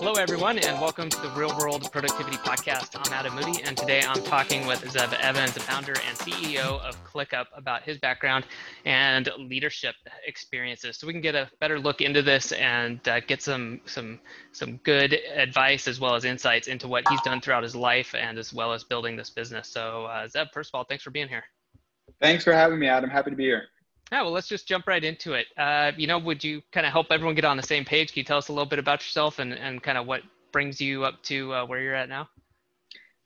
Hello, everyone, and welcome to the Real World Productivity Podcast. I'm Adam Moody, and today I'm talking with Zeb Evans, the founder and CEO of ClickUp, about his background and leadership experiences, so we can get a better look into this and uh, get some some some good advice as well as insights into what he's done throughout his life and as well as building this business. So, uh, Zeb, first of all, thanks for being here. Thanks for having me, Adam. Happy to be here. Yeah, well, let's just jump right into it. Uh, you know, would you kind of help everyone get on the same page? Can you tell us a little bit about yourself and, and kind of what brings you up to uh, where you're at now?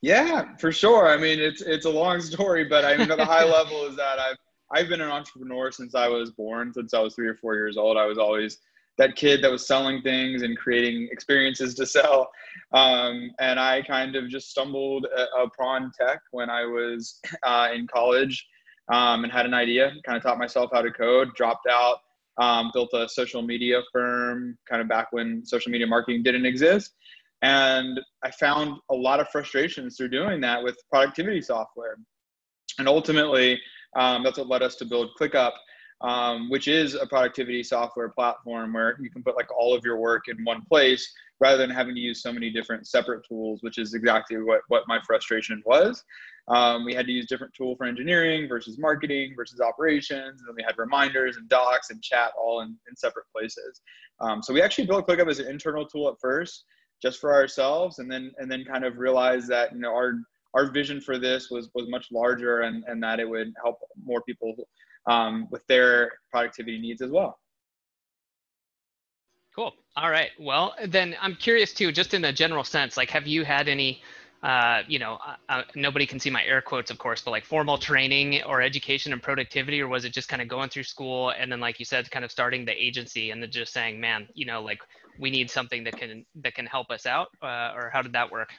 Yeah, for sure. I mean, it's it's a long story, but I mean, the high level is that I've I've been an entrepreneur since I was born. Since I was three or four years old, I was always that kid that was selling things and creating experiences to sell. Um, and I kind of just stumbled upon tech when I was uh, in college um, and had an idea, kind of taught myself how to code, dropped out, um, built a social media firm kind of back when social media marketing didn't exist. And I found a lot of frustrations through doing that with productivity software. And ultimately, um, that's what led us to build ClickUp, um, which is a productivity software platform where you can put like all of your work in one place rather than having to use so many different separate tools, which is exactly what, what my frustration was. Um, we had to use different tool for engineering versus marketing versus operations. And then we had reminders and docs and chat all in, in separate places. Um, so we actually built ClickUp as an internal tool at first, just for ourselves, and then and then kind of realized that you know our our vision for this was was much larger and and that it would help more people um, with their productivity needs as well. Cool. All right. Well, then I'm curious too, just in a general sense, like, have you had any uh, you know, uh, uh, nobody can see my air quotes, of course, but like formal training or education and productivity, or was it just kind of going through school and then, like you said, kind of starting the agency and then just saying, man, you know, like we need something that can that can help us out, uh, or how did that work?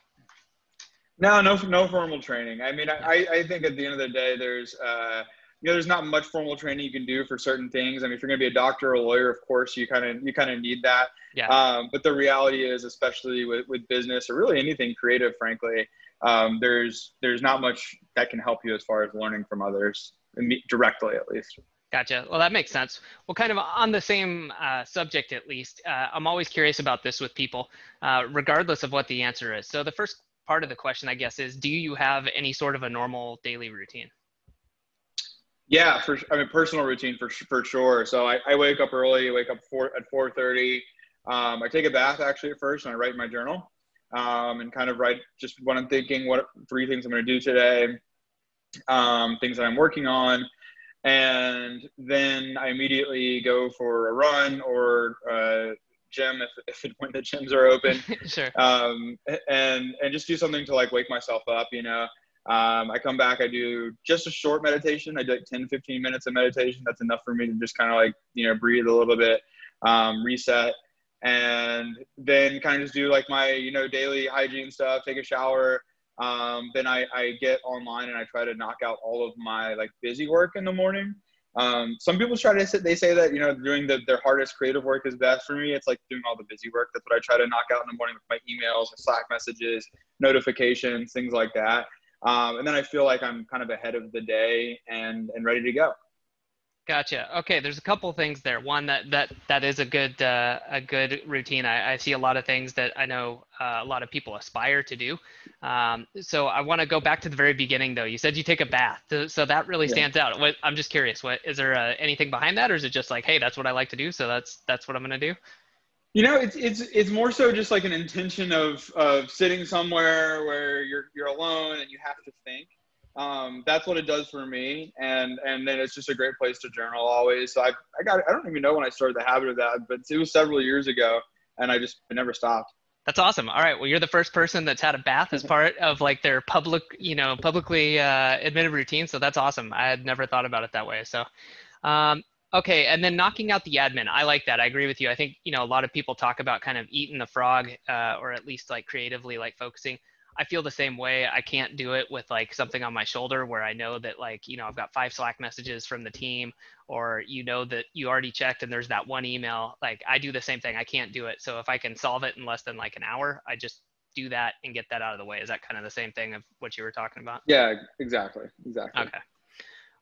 No, no, no formal training. I mean, I, I think at the end of the day, there's uh, you know, there's not much formal training you can do for certain things. I mean, if you're going to be a doctor or a lawyer, of course, you kind of you kind of need that. Yeah. Um, but the reality is, especially with, with business or really anything creative, frankly, um, there's there's not much that can help you as far as learning from others directly, at least. Gotcha. Well, that makes sense. Well, kind of on the same uh, subject, at least, uh, I'm always curious about this with people, uh, regardless of what the answer is. So the first part of the question, I guess, is do you have any sort of a normal daily routine? Yeah, for I mean personal routine for for sure. So I, I wake up early. Wake up four at four thirty. Um, I take a bath actually at first, and I write my journal, um, and kind of write just what I'm thinking, what three things I'm going to do today, um, things that I'm working on, and then I immediately go for a run or a gym if, if when the gyms are open. sure. Um, and and just do something to like wake myself up, you know. Um, I come back, I do just a short meditation. I do like 10, 15 minutes of meditation. That's enough for me to just kind of like, you know, breathe a little bit, um, reset, and then kind of just do like my, you know, daily hygiene stuff, take a shower. Um, then I, I get online and I try to knock out all of my like busy work in the morning. Um, some people try to say, they say that, you know, doing the, their hardest creative work is best for me. It's like doing all the busy work. That's what I try to knock out in the morning with my emails Slack messages, notifications, things like that. Um, and then I feel like I'm kind of ahead of the day and and ready to go. Gotcha. Okay, there's a couple things there. One that that that is a good uh, a good routine. I, I see a lot of things that I know uh, a lot of people aspire to do. Um, so I want to go back to the very beginning, though. You said you take a bath, so that really stands yeah. out. What, I'm just curious. What is there uh, anything behind that, or is it just like, hey, that's what I like to do, so that's that's what I'm gonna do? You know, it's it's it's more so just like an intention of of sitting somewhere where you're you're alone and you have to think. Um, that's what it does for me, and and then it's just a great place to journal always. So I I got I don't even know when I started the habit of that, but it was several years ago, and I just I never stopped. That's awesome. All right. Well, you're the first person that's had a bath as part of like their public, you know, publicly uh, admitted routine. So that's awesome. I had never thought about it that way. So, um, Okay, and then knocking out the admin. I like that. I agree with you. I think you know a lot of people talk about kind of eating the frog, uh, or at least like creatively like focusing. I feel the same way. I can't do it with like something on my shoulder where I know that like you know I've got five Slack messages from the team, or you know that you already checked and there's that one email. Like I do the same thing. I can't do it. So if I can solve it in less than like an hour, I just do that and get that out of the way. Is that kind of the same thing of what you were talking about? Yeah, exactly, exactly. Okay.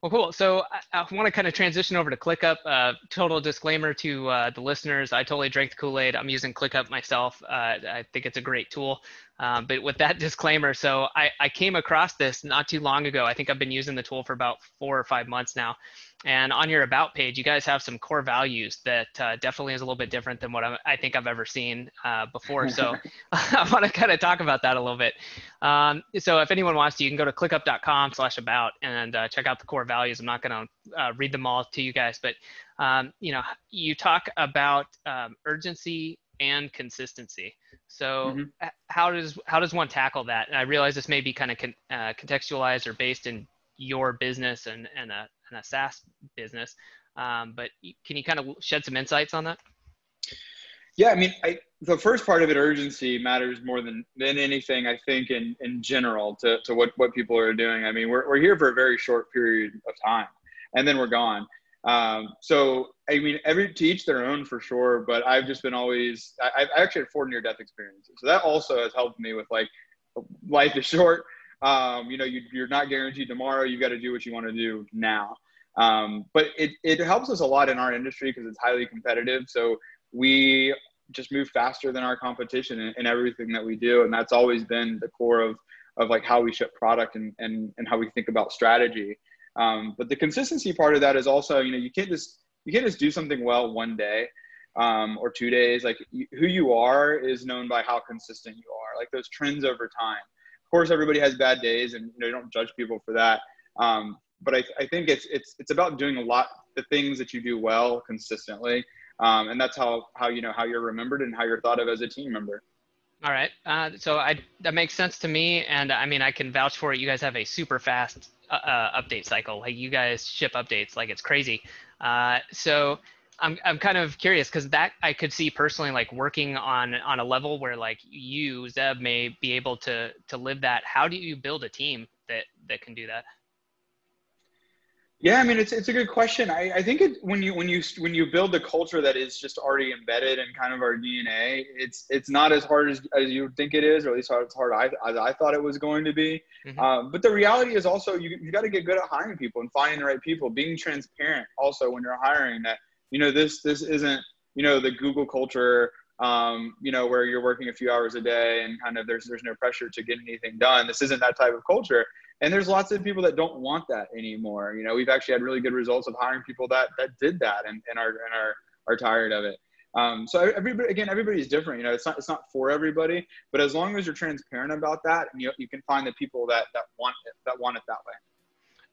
Well, cool. So I, I want to kind of transition over to ClickUp. Uh, total disclaimer to uh, the listeners: I totally drank the Kool-Aid. I'm using ClickUp myself. Uh, I think it's a great tool. Um, but with that disclaimer, so I, I came across this not too long ago. I think I've been using the tool for about four or five months now. And on your about page, you guys have some core values that uh, definitely is a little bit different than what I'm, i think I've ever seen uh, before. So I want to kind of talk about that a little bit. Um, so if anyone wants to, you can go to clickup.com slash about and uh, check out the core values. I'm not going to uh, read them all to you guys, but um, you know, you talk about um, urgency and consistency. So mm-hmm. how does how does one tackle that? And I realize this may be kind of con- uh, contextualized or based in your business and, and a and a SaaS business. Um, but can you kind of shed some insights on that? Yeah, I mean, I, the first part of it, urgency, matters more than than anything. I think in in general to to what what people are doing. I mean, we're we're here for a very short period of time, and then we're gone. Um, so I mean, every to each their own for sure. But I've just been always. I, I actually had four near death experiences, so that also has helped me with like life is short um, you know, you, are not guaranteed tomorrow. You've got to do what you want to do now. Um, but it, it helps us a lot in our industry because it's highly competitive. So we just move faster than our competition in, in, everything that we do. And that's always been the core of, of like how we ship product and, and, and how we think about strategy. Um, but the consistency part of that is also, you know, you can't just, you can't just do something well one day um, or two days. Like who you are is known by how consistent you are, like those trends over time course, everybody has bad days, and you know you don't judge people for that. Um, but I, I think it's it's it's about doing a lot the things that you do well consistently, um, and that's how how you know how you're remembered and how you're thought of as a team member. All right. Uh, so I that makes sense to me, and I mean I can vouch for it. You guys have a super fast uh, uh update cycle. Like you guys ship updates like it's crazy. Uh, so I'm I'm kind of curious because that I could see personally like working on on a level where like you Zeb may be able to to live that. How do you build a team that that can do that? Yeah, I mean it's it's a good question. I, I think it when you when you when you build a culture that is just already embedded in kind of our DNA, it's it's not as hard as, as you think it is, or at least as hard I, as I thought it was going to be. Mm-hmm. Um, but the reality is also you you got to get good at hiring people and finding the right people, being transparent also when you're hiring that you know this this isn't you know the google culture um, you know where you're working a few hours a day and kind of there's there's no pressure to get anything done. This isn't that type of culture. And there's lots of people that don't want that anymore. You know we've actually had really good results of hiring people that that did that and, and are and are are tired of it. Um, so everybody again everybody's different. You know it's not it's not for everybody but as long as you're transparent about that you, you can find the people that that want it that want it that way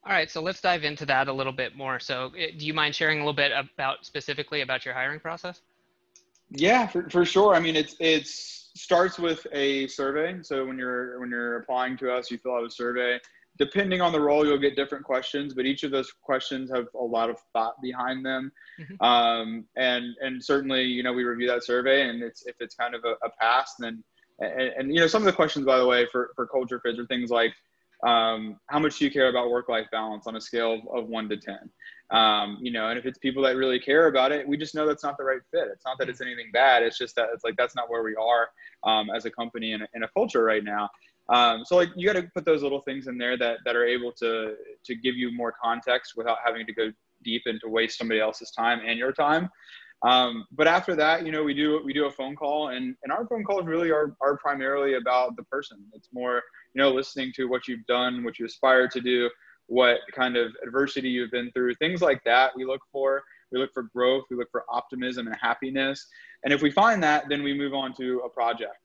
all right, so let's dive into that a little bit more. So, eh, do you mind sharing a little bit about specifically about your hiring process? Yeah, for, for sure. I mean, it's it's starts with a survey. So when you're when you're applying to us, you fill out a survey. Depending on the role, you'll get different questions, but each of those questions have a lot of thought behind them. Mm-hmm. Um, and and certainly, you know, we review that survey, and it's if it's kind of a, a pass, then and, and you know, some of the questions, by the way, for for culture fits are things like um, how much do you care about work-life balance on a scale of, of one to 10? Um, you know, and if it's people that really care about it, we just know that's not the right fit. It's not that it's anything bad. It's just that it's like, that's not where we are um, as a company and in a culture right now. Um, so like you got to put those little things in there that, that are able to, to give you more context without having to go deep and to waste somebody else's time and your time. Um, but after that, you know, we do we do a phone call, and and our phone calls really are are primarily about the person. It's more you know listening to what you've done, what you aspire to do, what kind of adversity you've been through, things like that. We look for we look for growth, we look for optimism and happiness, and if we find that, then we move on to a project.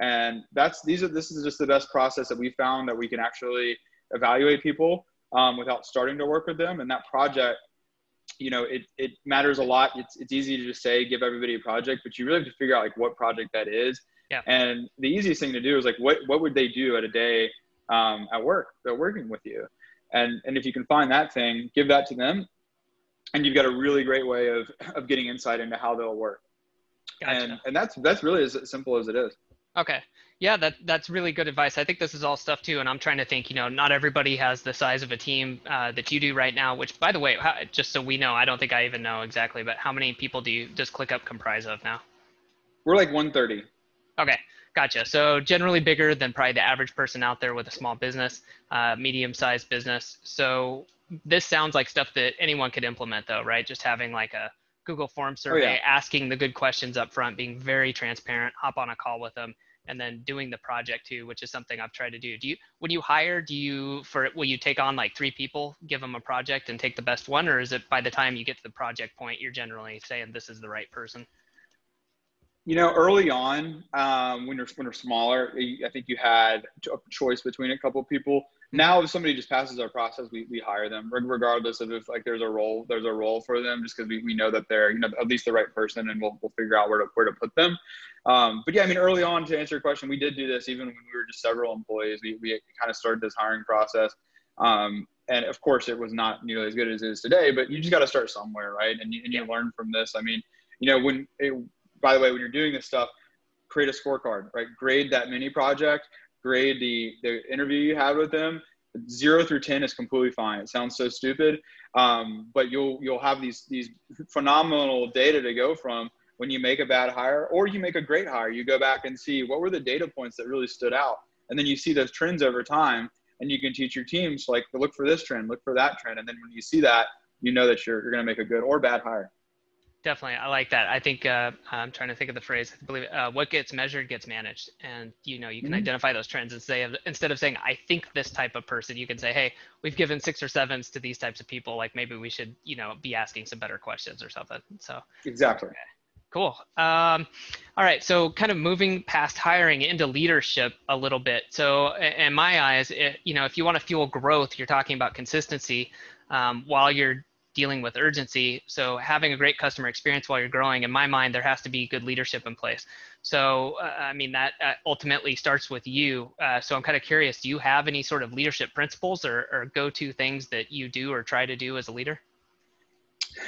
And that's these are this is just the best process that we found that we can actually evaluate people um, without starting to work with them. And that project you know, it, it matters a lot. It's, it's easy to just say, give everybody a project, but you really have to figure out like what project that is. Yeah. And the easiest thing to do is like, what, what would they do at a day um, at work? They're working with you. And, and if you can find that thing, give that to them. And you've got a really great way of, of getting insight into how they'll work. Gotcha. And, and that's, that's really as simple as it is. Okay. Yeah, that that's really good advice. I think this is all stuff too, and I'm trying to think. You know, not everybody has the size of a team uh, that you do right now. Which, by the way, how, just so we know, I don't think I even know exactly, but how many people do you does ClickUp comprise of now? We're like 130. Okay, gotcha. So generally bigger than probably the average person out there with a small business, uh, medium-sized business. So this sounds like stuff that anyone could implement though, right? Just having like a Google form survey, oh, yeah. asking the good questions up front, being very transparent, hop on a call with them, and then doing the project too, which is something I've tried to do. Do you when you hire, do you for will you take on like three people, give them a project and take the best one, or is it by the time you get to the project point, you're generally saying this is the right person? You know, early on, um, when you're when you're smaller, I think you had a choice between a couple of people. Now, if somebody just passes our process, we, we hire them, regardless of if like there's a role there's a role for them, just because we, we know that they're you know at least the right person, and we'll we'll figure out where to where to put them. Um, but yeah, I mean, early on to answer your question, we did do this even when we were just several employees. We we kind of started this hiring process. Um, and of course, it was not nearly as good as it is today, but you just got to start somewhere, right? And you, and you learn from this. I mean, you know, when it, by the way, when you're doing this stuff, create a scorecard, right? Grade that mini project, grade the, the interview you had with them. Zero through 10 is completely fine. It sounds so stupid. Um, but you'll, you'll have these, these phenomenal data to go from when you make a bad hire or you make a great hire. You go back and see what were the data points that really stood out. And then you see those trends over time and you can teach your teams like look for this trend, look for that trend. And then when you see that, you know that you're, you're going to make a good or bad hire. Definitely, I like that. I think uh, I'm trying to think of the phrase. I believe uh, what gets measured gets managed, and you know you can mm-hmm. identify those trends and say instead of saying I think this type of person, you can say, hey, we've given six or sevens to these types of people. Like maybe we should you know be asking some better questions or something. So exactly. Okay. Cool. Um, all right. So, kind of moving past hiring into leadership a little bit. So, in my eyes, it, you know, if you want to fuel growth, you're talking about consistency um, while you're dealing with urgency. So having a great customer experience while you're growing, in my mind, there has to be good leadership in place. So uh, I mean that uh, ultimately starts with you. Uh, so I'm kind of curious, do you have any sort of leadership principles or, or go-to things that you do or try to do as a leader?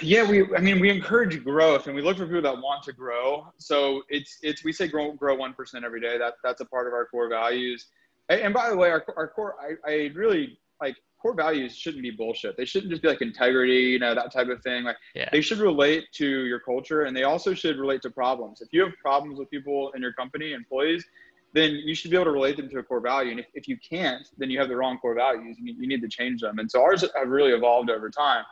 Yeah, we. I mean, we encourage growth, and we look for people that want to grow. So it's it's we say grow grow one percent every day. That that's a part of our core values. And, and by the way, our our core, I, I really like core values shouldn't be bullshit. They shouldn't just be like integrity, you know, that type of thing. Like yeah. they should relate to your culture and they also should relate to problems. If you have problems with people in your company, employees, then you should be able to relate them to a core value. And if, if you can't, then you have the wrong core values and you need to change them. And so ours have really evolved over time.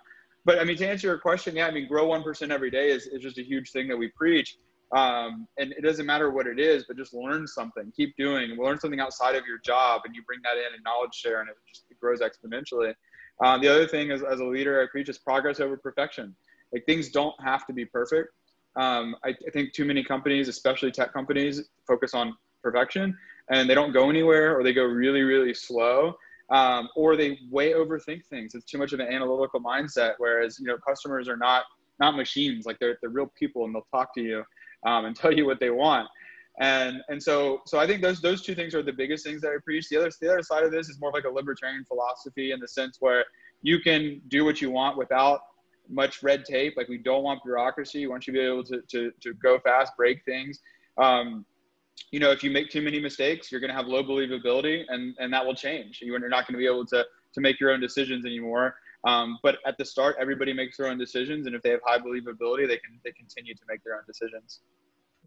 But I mean, to answer your question, yeah, I mean, grow 1% every day is, is just a huge thing that we preach. Um, and it doesn't matter what it is, but just learn something, keep doing, learn something outside of your job, and you bring that in and knowledge share, and it just it grows exponentially. Um, the other thing is, as a leader, I preach is progress over perfection. Like things don't have to be perfect. Um, I, I think too many companies, especially tech companies, focus on perfection, and they don't go anywhere, or they go really, really slow. Um, or they way overthink things. It's too much of an analytical mindset. Whereas you know customers are not not machines; like they're they're real people, and they'll talk to you um, and tell you what they want. And and so so I think those those two things are the biggest things that I preach. The other the other side of this is more of like a libertarian philosophy in the sense where you can do what you want without much red tape. Like we don't want bureaucracy. We want you to be able to to, to go fast, break things. Um, you know, if you make too many mistakes, you're going to have low believability, and and that will change. You're not going to be able to to make your own decisions anymore. Um, but at the start, everybody makes their own decisions, and if they have high believability, they can they continue to make their own decisions.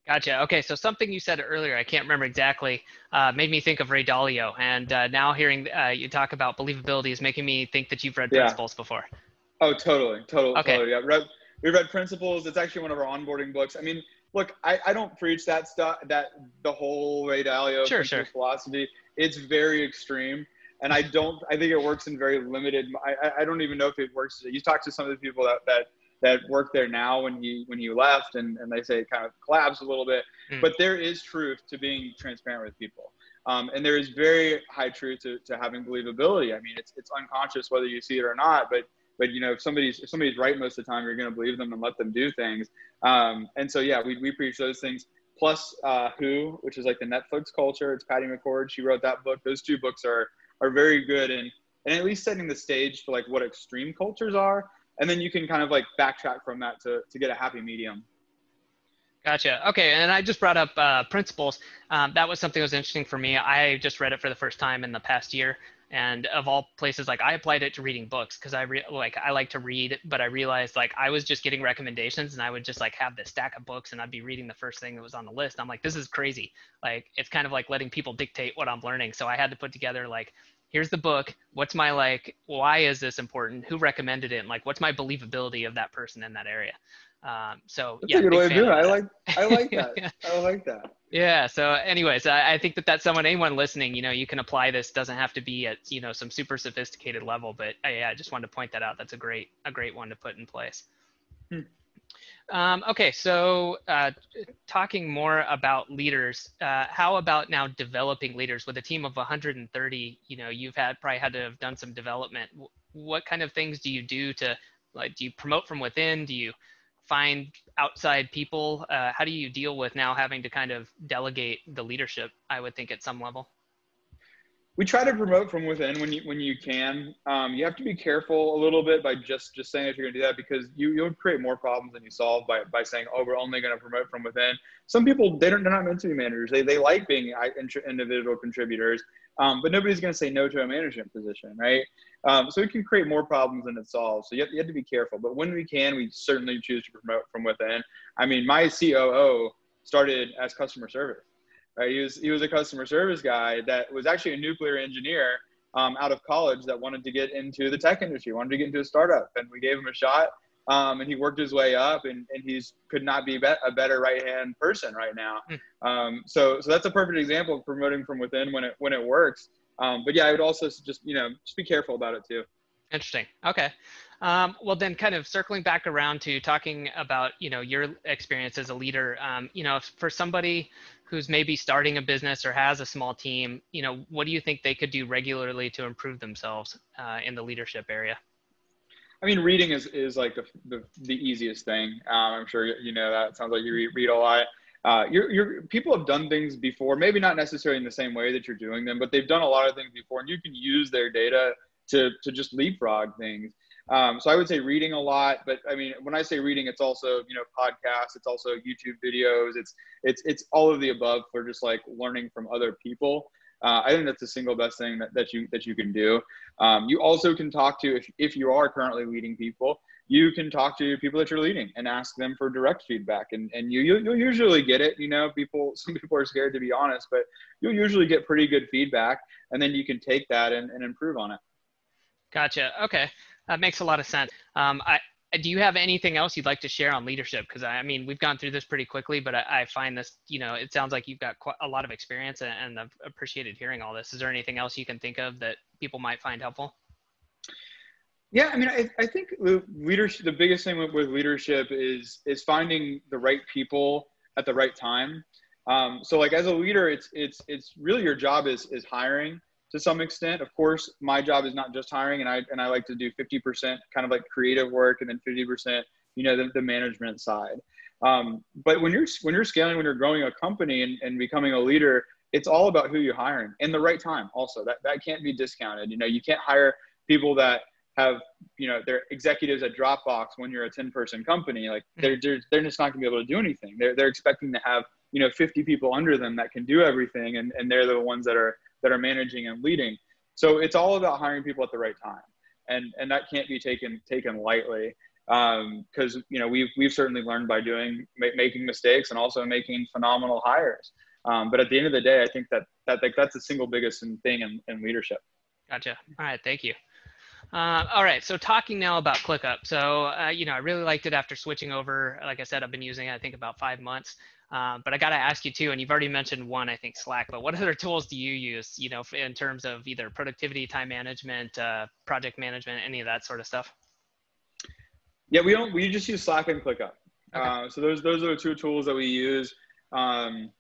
Gotcha. Okay, so something you said earlier, I can't remember exactly, uh, made me think of Ray Dalio, and uh, now hearing uh, you talk about believability is making me think that you've read yeah. Principles before. Oh, totally, totally, okay. totally. Yeah, read, we read Principles. It's actually one of our onboarding books. I mean, look, I, I don't preach that stuff, that the whole Ray Dalio sure, sure. philosophy. It's very extreme and I don't. I think it works in very limited. I, I don't even know if it works. You talk to some of the people that that that work there now when he when he left, and and they say it kind of collapsed a little bit. Mm. But there is truth to being transparent with people. Um, and there is very high truth to, to having believability. I mean, it's, it's unconscious whether you see it or not, but but you know if somebody's if somebody's right most of the time, you're going to believe them and let them do things. Um, and so yeah, we we preach those things. Plus, uh, Who, which is like the Netflix culture. It's Patty McCord. She wrote that book. Those two books are are very good in and at least setting the stage for like what extreme cultures are and then you can kind of like backtrack from that to, to get a happy medium Gotcha. Okay, and I just brought up uh, principles. Um, that was something that was interesting for me. I just read it for the first time in the past year, and of all places, like I applied it to reading books because I re- like I like to read, but I realized like I was just getting recommendations, and I would just like have this stack of books, and I'd be reading the first thing that was on the list. I'm like, this is crazy. Like it's kind of like letting people dictate what I'm learning. So I had to put together like here's the book. What's my like? Why is this important? Who recommended it? And like, what's my believability of that person in that area? Um, so That's yeah, a good way of doing it. I like I like that. I like that. Yeah. So, anyways, I, I think that that's someone, anyone listening, you know, you can apply this. Doesn't have to be at you know some super sophisticated level, but uh, yeah, I just wanted to point that out. That's a great a great one to put in place. Hmm. Um, okay, so uh, talking more about leaders, uh, how about now developing leaders with a team of 130? You know, you've had probably had to have done some development. What kind of things do you do to like? Do you promote from within? Do you find outside people? Uh, how do you deal with now having to kind of delegate the leadership? I would think at some level. we try to promote from within when you when you can. Um, you have to be careful a little bit by just just saying that you're going to do that because you you'll create more problems than you solve by by saying oh we're only going to promote from within. Some people they don't they're not meant to be managers. They they like being individual contributors, um, but nobody's going to say no to a management position, right? Um, so it can create more problems than it solves. So you have, you have to be careful. But when we can, we certainly choose to promote from within. I mean, my COO started as customer service right? He was he was a customer service guy that was actually a nuclear engineer um, out of college that wanted to get into the tech industry, wanted to get into a startup, and we gave him a shot. Um, and he worked his way up, and, and he's could not be, be a better right hand person right now. Um, so so that's a perfect example of promoting from within when it when it works. Um, but yeah, I would also just you know just be careful about it too. Interesting. Okay. Um, well, then, kind of circling back around to talking about you know your experience as a leader. Um, you know, for somebody who's maybe starting a business or has a small team, you know, what do you think they could do regularly to improve themselves uh, in the leadership area? I mean, reading is, is like the, the, the easiest thing. Um, I'm sure you know that. It sounds like you read, read a lot. Uh, you're, you're, people have done things before, maybe not necessarily in the same way that you're doing them, but they've done a lot of things before, and you can use their data to, to just leapfrog things. Um, so I would say reading a lot, but I mean, when I say reading, it's also you know podcasts, it's also YouTube videos, it's it's it's all of the above for just like learning from other people. Uh, I think that's the single best thing that, that you that you can do. Um, you also can talk to if if you are currently leading people, you can talk to people that you're leading and ask them for direct feedback, and and you you'll, you'll usually get it. You know, people some people are scared to be honest, but you'll usually get pretty good feedback, and then you can take that and, and improve on it. Gotcha. Okay, that makes a lot of sense. Um, I, do you have anything else you'd like to share on leadership? Because I, I mean, we've gone through this pretty quickly, but I, I find this, you know, it sounds like you've got quite a lot of experience, and, and I've appreciated hearing all this. Is there anything else you can think of that people might find helpful? Yeah, I mean, I, I think the leadership, the biggest thing with, with leadership is is finding the right people at the right time. Um, so, like as a leader, it's it's it's really your job is is hiring to some extent. Of course, my job is not just hiring, and I and I like to do fifty percent kind of like creative work, and then fifty percent, you know, the, the management side. Um, but when you're when you're scaling, when you're growing a company and, and becoming a leader, it's all about who you're hiring in the right time. Also, that that can't be discounted. You know, you can't hire people that have you know they're executives at Dropbox when you're a 10 person company like they're they're, they're just not going to be able to do anything. They're, they're expecting to have you know 50 people under them that can do everything and, and they're the ones that are that are managing and leading. So it's all about hiring people at the right time and and that can't be taken taken lightly because um, you know we've we've certainly learned by doing ma- making mistakes and also making phenomenal hires. Um, but at the end of the day i think that that like that's the single biggest thing in, in leadership. Gotcha. All right. Thank you uh, all right, so talking now about ClickUp. So, uh, you know, I really liked it after switching over. Like I said, I've been using it, I think, about five months. Uh, but I got to ask you too, and you've already mentioned one, I think Slack, but what other tools do you use, you know, in terms of either productivity, time management, uh, project management, any of that sort of stuff? Yeah, we don't, we just use Slack and ClickUp. Okay. Uh, so those, those are the two tools that we use. Um,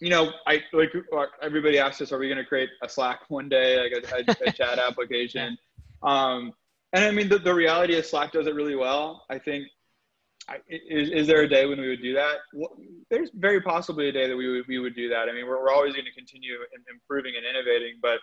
you know, I like everybody asks us, are we going to create a Slack one day, like a, a, a chat application? Um, and I mean, the, the reality is Slack does it really well. I think, I, is, is there a day when we would do that? Well, there's very possibly a day that we would, we would do that. I mean, we're, we're always going to continue improving and innovating, but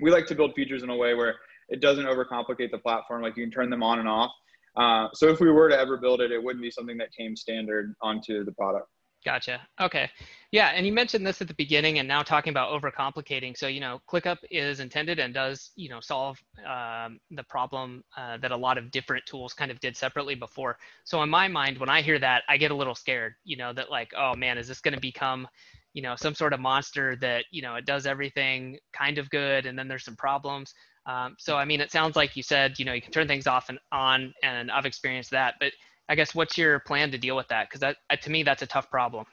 we like to build features in a way where it doesn't overcomplicate the platform. Like you can turn them on and off. Uh, so if we were to ever build it, it wouldn't be something that came standard onto the product. Gotcha. Okay. Yeah, and you mentioned this at the beginning, and now talking about overcomplicating. So you know, ClickUp is intended and does you know solve um, the problem uh, that a lot of different tools kind of did separately before. So in my mind, when I hear that, I get a little scared. You know, that like, oh man, is this going to become you know some sort of monster that you know it does everything kind of good and then there's some problems um, so i mean it sounds like you said you know you can turn things off and on and i've experienced that but i guess what's your plan to deal with that? Because that uh, to me that's a tough problem.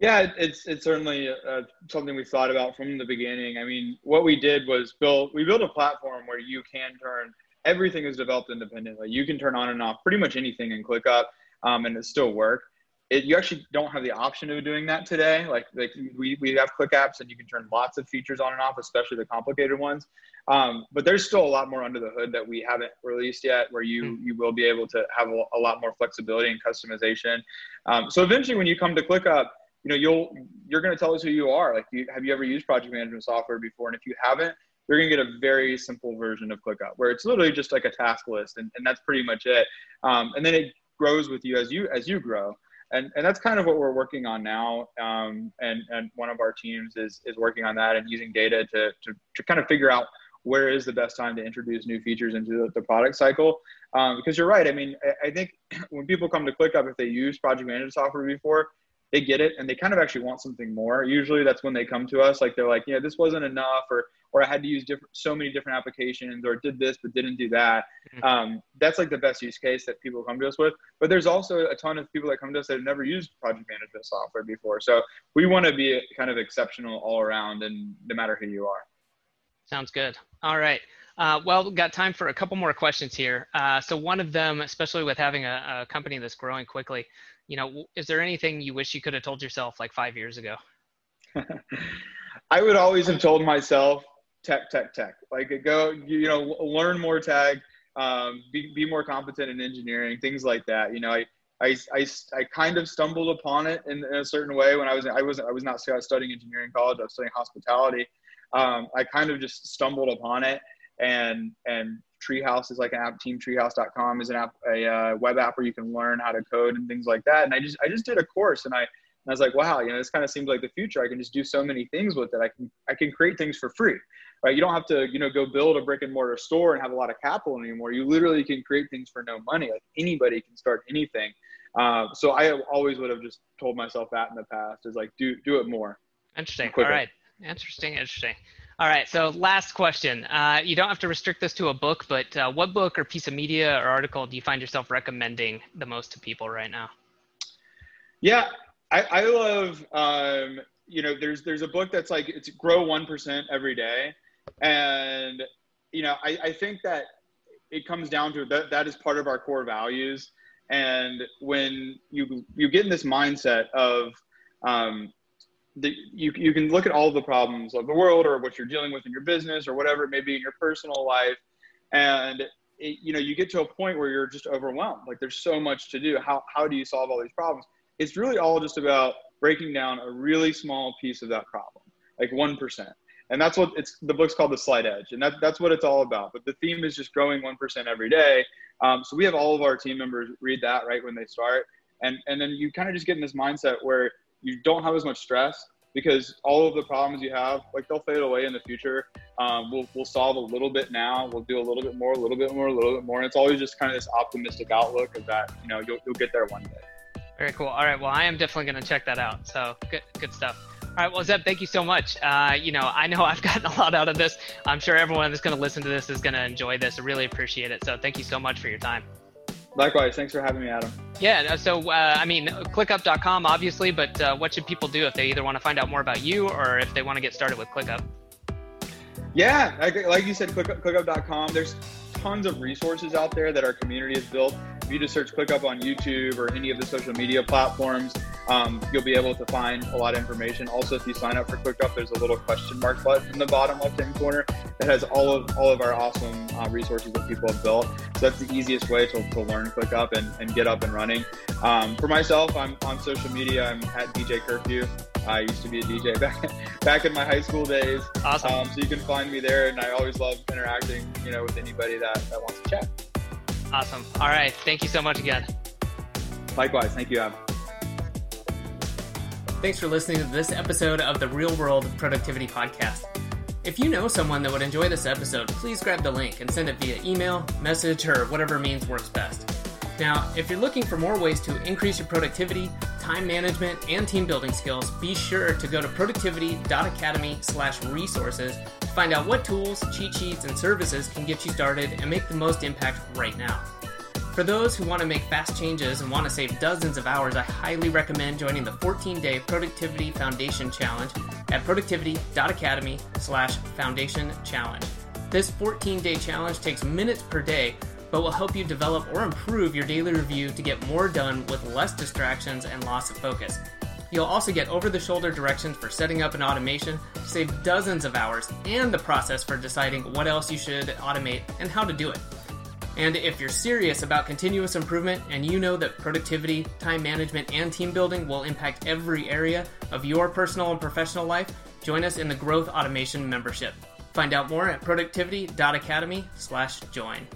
Yeah it's it's certainly uh, something we thought about from the beginning. I mean what we did was build we built a platform where you can turn everything is developed independently. You can turn on and off pretty much anything in clickup um, and it still work it, you actually don't have the option of doing that today. Like, like we, we have ClickApps and you can turn lots of features on and off, especially the complicated ones. Um, but there's still a lot more under the hood that we haven't released yet, where you mm. you will be able to have a, a lot more flexibility and customization. Um, so eventually, when you come to ClickUp, you know you'll you're going to tell us who you are. Like, you, have you ever used project management software before? And if you haven't, you're going to get a very simple version of ClickUp, where it's literally just like a task list, and, and that's pretty much it. Um, and then it grows with you as you as you grow and and that's kind of what we're working on now. Um, and and one of our teams is is working on that and using data to to, to kind of figure out where is the best time to introduce new features into the, the product cycle. Um, because you're right. I mean, I, I, think when people come to ClickUp, if they use project management software before, they get it and they kind of actually want something more. Usually that's when they come to us, like they're like, yeah, this wasn't enough, or or I had to use different so many different applications, or did this but didn't do that. Mm-hmm. Um, that's like the best use case that people come to us with. But there's also a ton of people that come to us that have never used project management software before. So we want to be kind of exceptional all around, and no matter who you are. Sounds good. All right. Uh, well, we've got time for a couple more questions here. Uh, so one of them, especially with having a, a company that's growing quickly, you know, is there anything you wish you could have told yourself like five years ago? I would always have told myself tech, tech, tech. Like go, you know, learn more tech, um, be, be more competent in engineering, things like that. You know, I, I, I, I kind of stumbled upon it in, in, a certain way when I was I was I was not studying engineering in college. I was studying hospitality. Um, I kind of just stumbled upon it, and and Treehouse is like an app. TeamTreehouse.com is an app, a uh, web app where you can learn how to code and things like that. And I just I just did a course, and I and I was like, wow, you know, this kind of seems like the future. I can just do so many things with it. I can I can create things for free, right? You don't have to you know go build a brick and mortar store and have a lot of capital anymore. You literally can create things for no money. Like anybody can start anything. Uh, so I always would have just told myself that in the past is like do do it more. Interesting. All right. Interesting. Interesting. All right. So last question. Uh, you don't have to restrict this to a book, but uh, what book or piece of media or article do you find yourself recommending the most to people right now? Yeah, I, I love. Um, you know, there's there's a book that's like it's grow one percent every day, and you know, I, I think that it comes down to that that is part of our core values. And when you you get in this mindset of um, you, you can look at all the problems of the world or what you're dealing with in your business or whatever it may be in your personal life. And it, you know you get to a point where you're just overwhelmed. Like there's so much to do. How, how do you solve all these problems? It's really all just about breaking down a really small piece of that problem like 1% and that's what it's the book's called the slight edge. And that, that's what it's all about. But the theme is just growing 1% every day. Um, so we have all of our team members read that right when they start. And and then you kind of just get in this mindset where you don't have as much stress because all of the problems you have, like they'll fade away in the future. Um, we'll, we'll solve a little bit now. We'll do a little bit more, a little bit more, a little bit more. And it's always just kind of this optimistic outlook of that, you know, you'll, you'll get there one day. Very cool. All right. Well, I am definitely going to check that out. So good, good stuff. All right. Well, Zeb, thank you so much. Uh, you know, I know I've gotten a lot out of this. I'm sure everyone that's going to listen to this is going to enjoy this. I really appreciate it. So thank you so much for your time. Likewise. Thanks for having me, Adam. Yeah. So, uh, I mean, clickup.com, obviously, but uh, what should people do if they either want to find out more about you or if they want to get started with ClickUp? Yeah. Like, like you said, ClickUp, clickup.com. There's tons of resources out there that our community has built. If you just search ClickUp on YouTube or any of the social media platforms, um, you'll be able to find a lot of information. Also, if you sign up for ClickUp, there's a little question mark button in the bottom left-hand corner that has all of all of our awesome uh, resources that people have built. So that's the easiest way to, to learn ClickUp and, and get up and running. Um, for myself, I'm on social media. I'm at DJ Curfew. I used to be a DJ back back in my high school days. Awesome. Um, so you can find me there, and I always love interacting, you know, with anybody that, that wants to chat. Awesome. All right. Thank you so much again. Likewise. Thank you, Ab. Thanks for listening to this episode of the Real World Productivity Podcast. If you know someone that would enjoy this episode, please grab the link and send it via email, message, or whatever means works best. Now, if you're looking for more ways to increase your productivity, time management and team building skills, be sure to go to productivity.academy/resources to find out what tools, cheat sheets, and services can get you started and make the most impact right now. For those who want to make fast changes and want to save dozens of hours, I highly recommend joining the 14-day Productivity Foundation Challenge at productivity.academy/foundation challenge. This 14-day challenge takes minutes per day but will help you develop or improve your daily review to get more done with less distractions and loss of focus. You'll also get over the shoulder directions for setting up an automation to save dozens of hours and the process for deciding what else you should automate and how to do it. And if you're serious about continuous improvement and you know that productivity, time management, and team building will impact every area of your personal and professional life, join us in the Growth Automation membership. Find out more at productivity.academy/join.